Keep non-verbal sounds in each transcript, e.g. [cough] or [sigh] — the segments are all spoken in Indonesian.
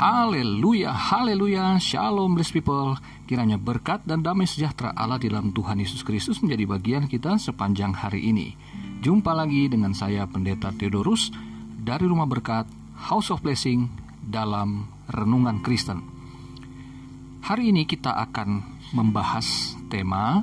Haleluya, haleluya, shalom blessed people. Kiranya berkat dan damai sejahtera Allah di dalam Tuhan Yesus Kristus menjadi bagian kita sepanjang hari ini. Jumpa lagi dengan saya Pendeta Theodorus dari Rumah Berkat House of Blessing dalam Renungan Kristen. Hari ini kita akan membahas tema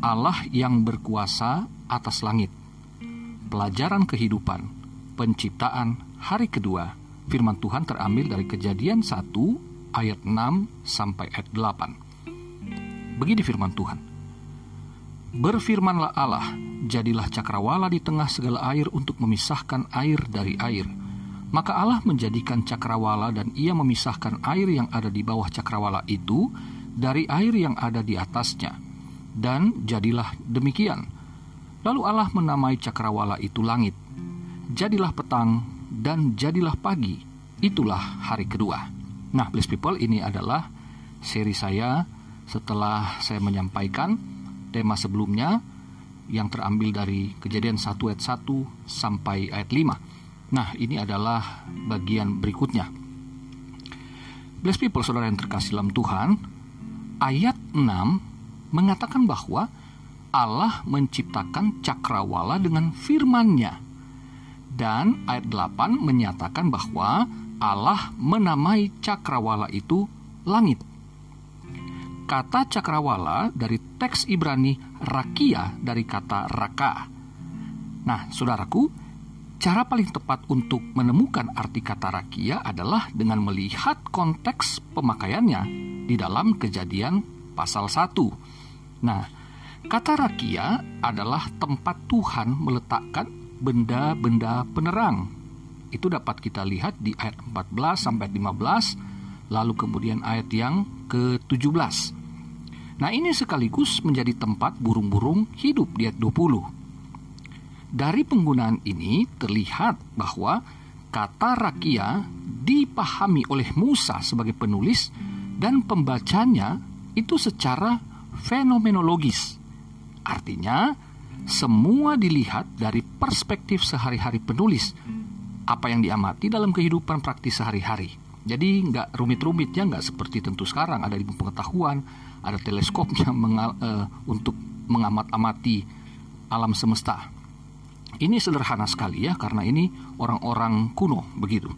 Allah yang berkuasa atas langit. Pelajaran kehidupan, penciptaan hari kedua firman Tuhan terambil dari kejadian 1 ayat 6 sampai ayat 8. Begini firman Tuhan. Berfirmanlah Allah, jadilah cakrawala di tengah segala air untuk memisahkan air dari air. Maka Allah menjadikan cakrawala dan ia memisahkan air yang ada di bawah cakrawala itu dari air yang ada di atasnya. Dan jadilah demikian. Lalu Allah menamai cakrawala itu langit. Jadilah petang dan jadilah pagi. Itulah hari kedua. Nah, blessed people, ini adalah seri saya setelah saya menyampaikan tema sebelumnya yang terambil dari kejadian 1 ayat 1 sampai ayat 5. Nah, ini adalah bagian berikutnya. Blessed people, saudara yang terkasih dalam Tuhan, ayat 6 mengatakan bahwa Allah menciptakan cakrawala dengan firman-Nya dan ayat 8 menyatakan bahwa Allah menamai cakrawala itu langit. Kata cakrawala dari teks Ibrani rakia dari kata raka. Nah, saudaraku, cara paling tepat untuk menemukan arti kata rakia adalah dengan melihat konteks pemakaiannya di dalam kejadian pasal 1. Nah, kata rakia adalah tempat Tuhan meletakkan benda-benda penerang. Itu dapat kita lihat di ayat 14 sampai 15, lalu kemudian ayat yang ke-17. Nah, ini sekaligus menjadi tempat burung-burung hidup di ayat 20. Dari penggunaan ini terlihat bahwa kata rakia dipahami oleh Musa sebagai penulis dan pembacanya itu secara fenomenologis. Artinya, semua dilihat dari perspektif sehari-hari penulis. Apa yang diamati dalam kehidupan praktis sehari-hari. Jadi nggak rumit-rumit ya, nggak seperti tentu sekarang ada ilmu pengetahuan, ada teleskopnya [laughs] mengal, uh, untuk mengamat-amati alam semesta. Ini sederhana sekali ya, karena ini orang-orang kuno begitu.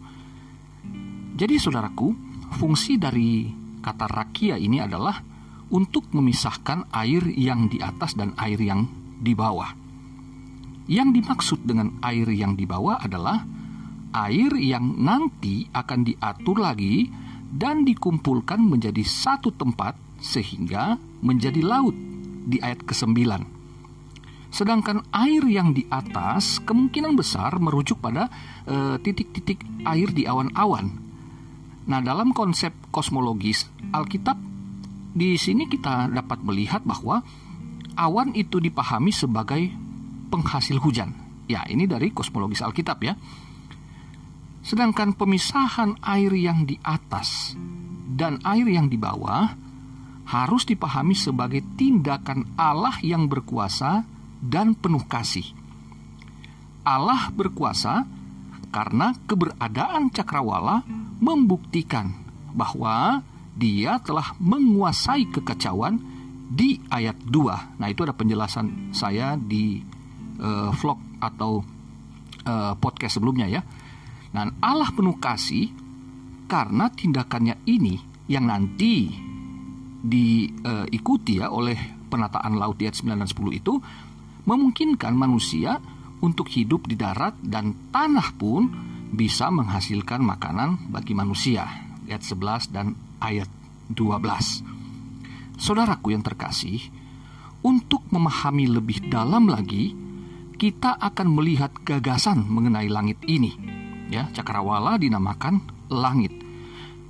Jadi saudaraku, fungsi dari kata rakia ini adalah untuk memisahkan air yang di atas dan air yang di bawah. Yang dimaksud dengan air yang di bawah adalah air yang nanti akan diatur lagi dan dikumpulkan menjadi satu tempat sehingga menjadi laut di ayat ke-9. Sedangkan air yang di atas kemungkinan besar merujuk pada eh, titik-titik uh, air di awan-awan. Nah, dalam konsep kosmologis Alkitab di sini kita dapat melihat bahwa awan itu dipahami sebagai penghasil hujan. Ya, ini dari kosmologis Alkitab ya. Sedangkan pemisahan air yang di atas dan air yang di bawah harus dipahami sebagai tindakan Allah yang berkuasa dan penuh kasih. Allah berkuasa karena keberadaan cakrawala membuktikan bahwa dia telah menguasai kekacauan di ayat 2. Nah, itu ada penjelasan saya di uh, vlog atau uh, podcast sebelumnya ya. Dan Allah penuh kasih karena tindakannya ini yang nanti diikuti uh, ya oleh penataan laut di ayat 9 dan 10 itu memungkinkan manusia untuk hidup di darat dan tanah pun bisa menghasilkan makanan bagi manusia. Ayat 11 dan ayat 12. Saudaraku yang terkasih, untuk memahami lebih dalam lagi, kita akan melihat gagasan mengenai langit ini. Ya, cakrawala dinamakan langit.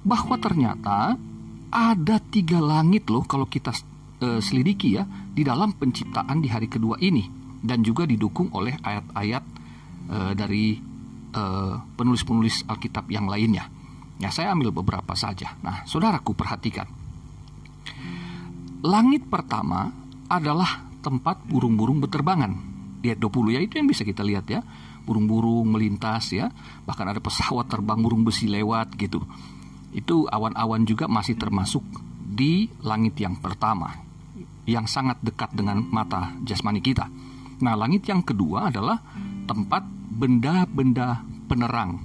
Bahwa ternyata ada tiga langit loh kalau kita e, selidiki ya di dalam penciptaan di hari kedua ini dan juga didukung oleh ayat-ayat e, dari eh, penulis-penulis Alkitab yang lainnya. Ya, saya ambil beberapa saja. Nah, saudaraku perhatikan langit pertama adalah tempat burung-burung berterbangan. Di ayat 20 ya itu yang bisa kita lihat ya. Burung-burung melintas ya. Bahkan ada pesawat terbang burung besi lewat gitu. Itu awan-awan juga masih termasuk di langit yang pertama, yang sangat dekat dengan mata jasmani kita. Nah, langit yang kedua adalah tempat benda-benda penerang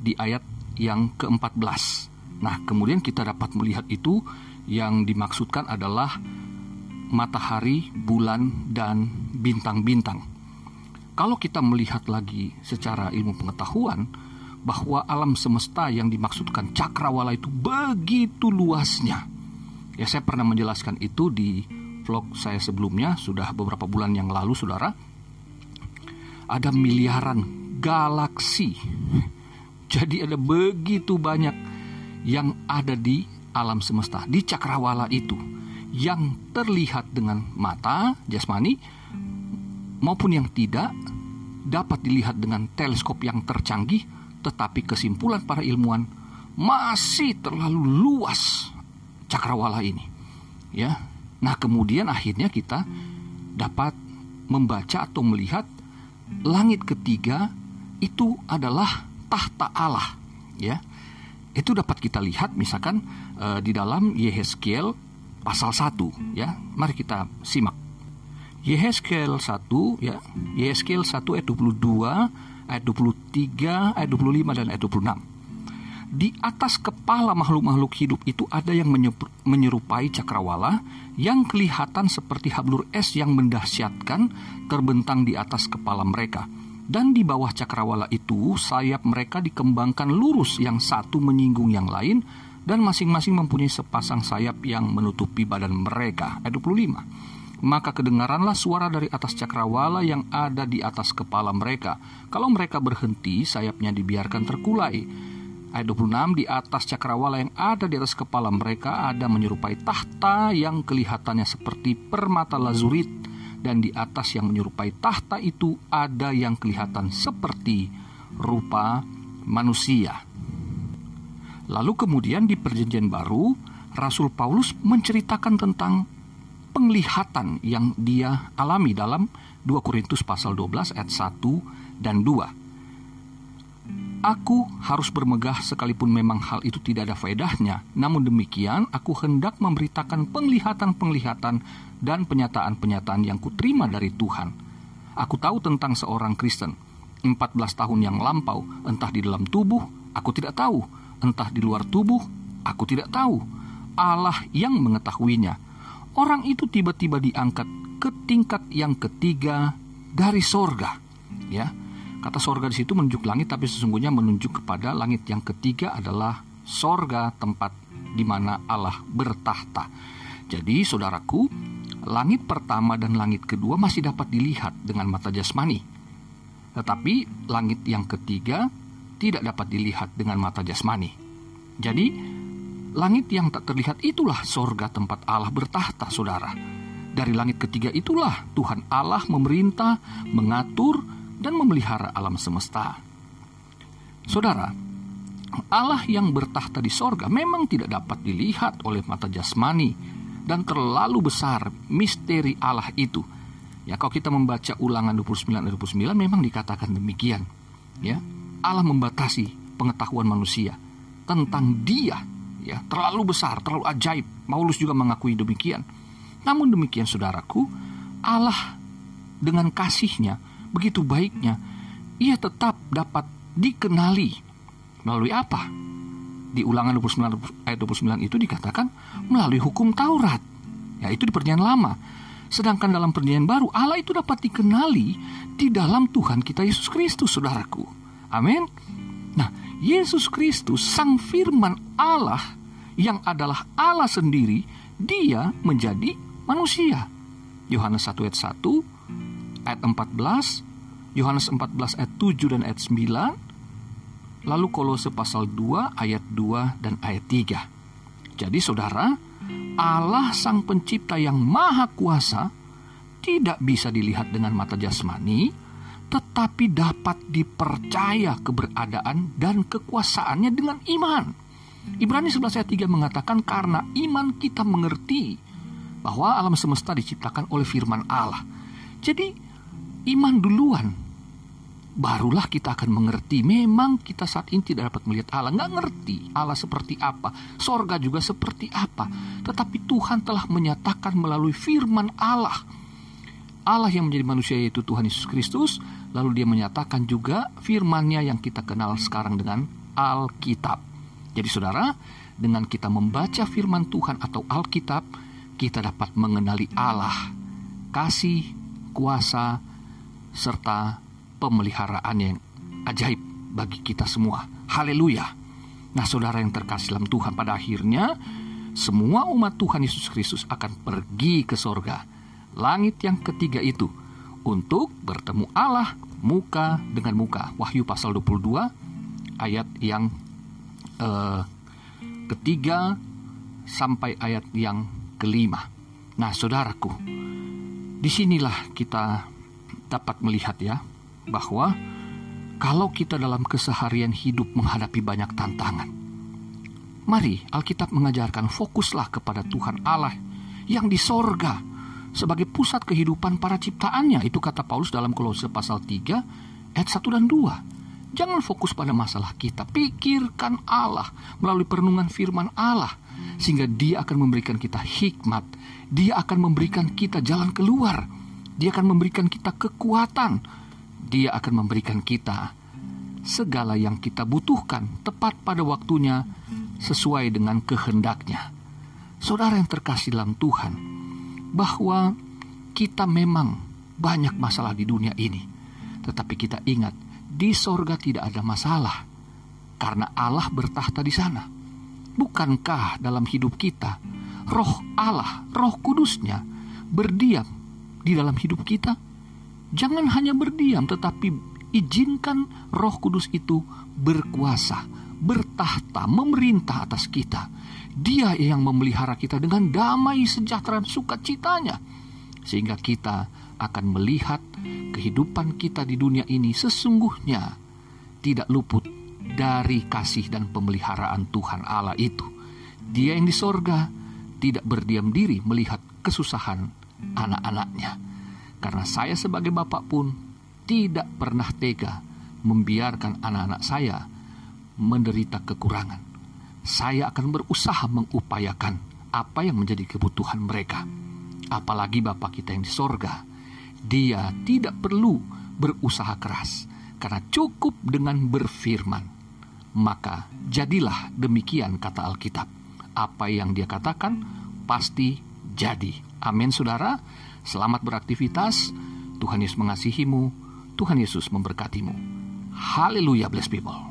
di ayat yang ke-14. Nah, kemudian kita dapat melihat itu yang dimaksudkan adalah matahari, bulan, dan bintang-bintang. Kalau kita melihat lagi secara ilmu pengetahuan bahwa alam semesta yang dimaksudkan cakrawala itu begitu luasnya. Ya saya pernah menjelaskan itu di vlog saya sebelumnya sudah beberapa bulan yang lalu Saudara. Ada miliaran galaksi. [laughs] Jadi ada begitu banyak yang ada di alam semesta, di cakrawala itu yang terlihat dengan mata jasmani maupun yang tidak dapat dilihat dengan teleskop yang tercanggih tetapi kesimpulan para ilmuwan masih terlalu luas cakrawala ini ya. Nah kemudian akhirnya kita dapat membaca atau melihat langit ketiga itu adalah tahta Allah ya itu dapat kita lihat misalkan uh, di dalam Yehezkiel pasal 1 ya. Mari kita simak. Yehezkiel 1 ya. Yehezkiel 1 ayat 22, ayat 23, ayat 25 dan ayat 26. Di atas kepala makhluk-makhluk hidup itu ada yang menyerupai cakrawala yang kelihatan seperti hablur es yang mendahsyatkan terbentang di atas kepala mereka. Dan di bawah cakrawala itu sayap mereka dikembangkan lurus yang satu menyinggung yang lain dan masing-masing mempunyai sepasang sayap yang menutupi badan mereka. Ayat 25. Maka kedengaranlah suara dari atas cakrawala yang ada di atas kepala mereka. Kalau mereka berhenti, sayapnya dibiarkan terkulai. Ayat 26, di atas cakrawala yang ada di atas kepala mereka ada menyerupai tahta yang kelihatannya seperti permata lazurit. Dan di atas yang menyerupai tahta itu ada yang kelihatan seperti rupa manusia. Lalu kemudian di perjanjian baru, Rasul Paulus menceritakan tentang penglihatan yang dia alami dalam 2 Korintus pasal 12 ayat 1 dan 2. Aku harus bermegah sekalipun memang hal itu tidak ada faedahnya. Namun demikian, aku hendak memberitakan penglihatan-penglihatan dan penyataan-penyataan yang kuterima dari Tuhan. Aku tahu tentang seorang Kristen. 14 tahun yang lampau, entah di dalam tubuh, aku tidak tahu entah di luar tubuh, aku tidak tahu. Allah yang mengetahuinya. Orang itu tiba-tiba diangkat ke tingkat yang ketiga dari sorga. Ya, kata sorga di situ menunjuk langit, tapi sesungguhnya menunjuk kepada langit yang ketiga adalah sorga tempat di mana Allah bertahta. Jadi, saudaraku, langit pertama dan langit kedua masih dapat dilihat dengan mata jasmani. Tetapi langit yang ketiga tidak dapat dilihat dengan mata jasmani. Jadi, langit yang tak terlihat itulah sorga tempat Allah bertahta, saudara. Dari langit ketiga itulah Tuhan Allah memerintah, mengatur, dan memelihara alam semesta. Saudara, Allah yang bertahta di sorga memang tidak dapat dilihat oleh mata jasmani dan terlalu besar misteri Allah itu. Ya, kalau kita membaca ulangan 29 29 memang dikatakan demikian. Ya, Allah membatasi pengetahuan manusia tentang dia ya terlalu besar, terlalu ajaib. Paulus juga mengakui demikian. Namun demikian saudaraku, Allah dengan kasihnya begitu baiknya, ia tetap dapat dikenali melalui apa? Di ulangan 29 ayat 29 itu dikatakan melalui hukum Taurat. Ya itu di perjanjian lama. Sedangkan dalam perjanjian baru Allah itu dapat dikenali di dalam Tuhan kita Yesus Kristus, saudaraku. Amin. Nah, Yesus Kristus, Sang Firman Allah, yang adalah Allah sendiri, Dia menjadi manusia. Yohanes 1 ayat 1, ayat 14, Yohanes 14 ayat 7 dan ayat 9, lalu Kolose pasal 2 ayat 2 dan ayat 3. Jadi saudara, Allah Sang Pencipta yang Maha Kuasa tidak bisa dilihat dengan mata jasmani, tetapi dapat dipercaya keberadaan dan kekuasaannya dengan iman. Ibrani 11 ayat 3 mengatakan karena iman kita mengerti bahwa alam semesta diciptakan oleh firman Allah. Jadi iman duluan. Barulah kita akan mengerti. Memang kita saat ini tidak dapat melihat Allah. Nggak ngerti Allah seperti apa. Sorga juga seperti apa. Tetapi Tuhan telah menyatakan melalui firman Allah. Allah yang menjadi manusia yaitu Tuhan Yesus Kristus. Lalu dia menyatakan juga firmannya yang kita kenal sekarang dengan Alkitab. Jadi saudara dengan kita membaca firman Tuhan atau Alkitab kita dapat mengenali Allah. Kasih kuasa serta pemeliharaan yang ajaib bagi kita semua. Haleluya. Nah, saudara yang terkasih dalam Tuhan, pada akhirnya semua umat Tuhan Yesus Kristus akan pergi ke sorga. Langit yang ketiga itu untuk bertemu Allah muka dengan muka. Wahyu pasal 22 ayat yang eh, ketiga sampai ayat yang kelima. Nah, saudaraku, di sinilah kita dapat melihat ya bahwa kalau kita dalam keseharian hidup menghadapi banyak tantangan, mari Alkitab mengajarkan fokuslah kepada Tuhan Allah yang di sorga sebagai pusat kehidupan para ciptaannya. Itu kata Paulus dalam Kolose pasal 3 ayat 1 dan 2. Jangan fokus pada masalah kita, pikirkan Allah melalui perenungan firman Allah sehingga Dia akan memberikan kita hikmat, Dia akan memberikan kita jalan keluar, Dia akan memberikan kita kekuatan dia akan memberikan kita segala yang kita butuhkan tepat pada waktunya sesuai dengan kehendaknya. Saudara yang terkasih dalam Tuhan, bahwa kita memang banyak masalah di dunia ini. Tetapi kita ingat, di sorga tidak ada masalah. Karena Allah bertahta di sana. Bukankah dalam hidup kita, roh Allah, roh kudusnya, berdiam di dalam hidup kita? Jangan hanya berdiam, tetapi izinkan Roh Kudus itu berkuasa, bertahta, memerintah atas kita. Dia yang memelihara kita dengan damai, sejahtera, sukacitanya, sehingga kita akan melihat kehidupan kita di dunia ini sesungguhnya tidak luput dari kasih dan pemeliharaan Tuhan Allah itu. Dia yang di sorga tidak berdiam diri melihat kesusahan anak-anaknya karena saya sebagai bapak pun tidak pernah tega membiarkan anak-anak saya menderita kekurangan. Saya akan berusaha mengupayakan apa yang menjadi kebutuhan mereka. Apalagi Bapak kita yang di sorga, dia tidak perlu berusaha keras, karena cukup dengan berfirman. Maka jadilah demikian kata Alkitab. Apa yang dia katakan pasti jadi. Amin saudara. Selamat beraktivitas. Tuhan Yesus mengasihimu. Tuhan Yesus memberkatimu. Haleluya, bless people.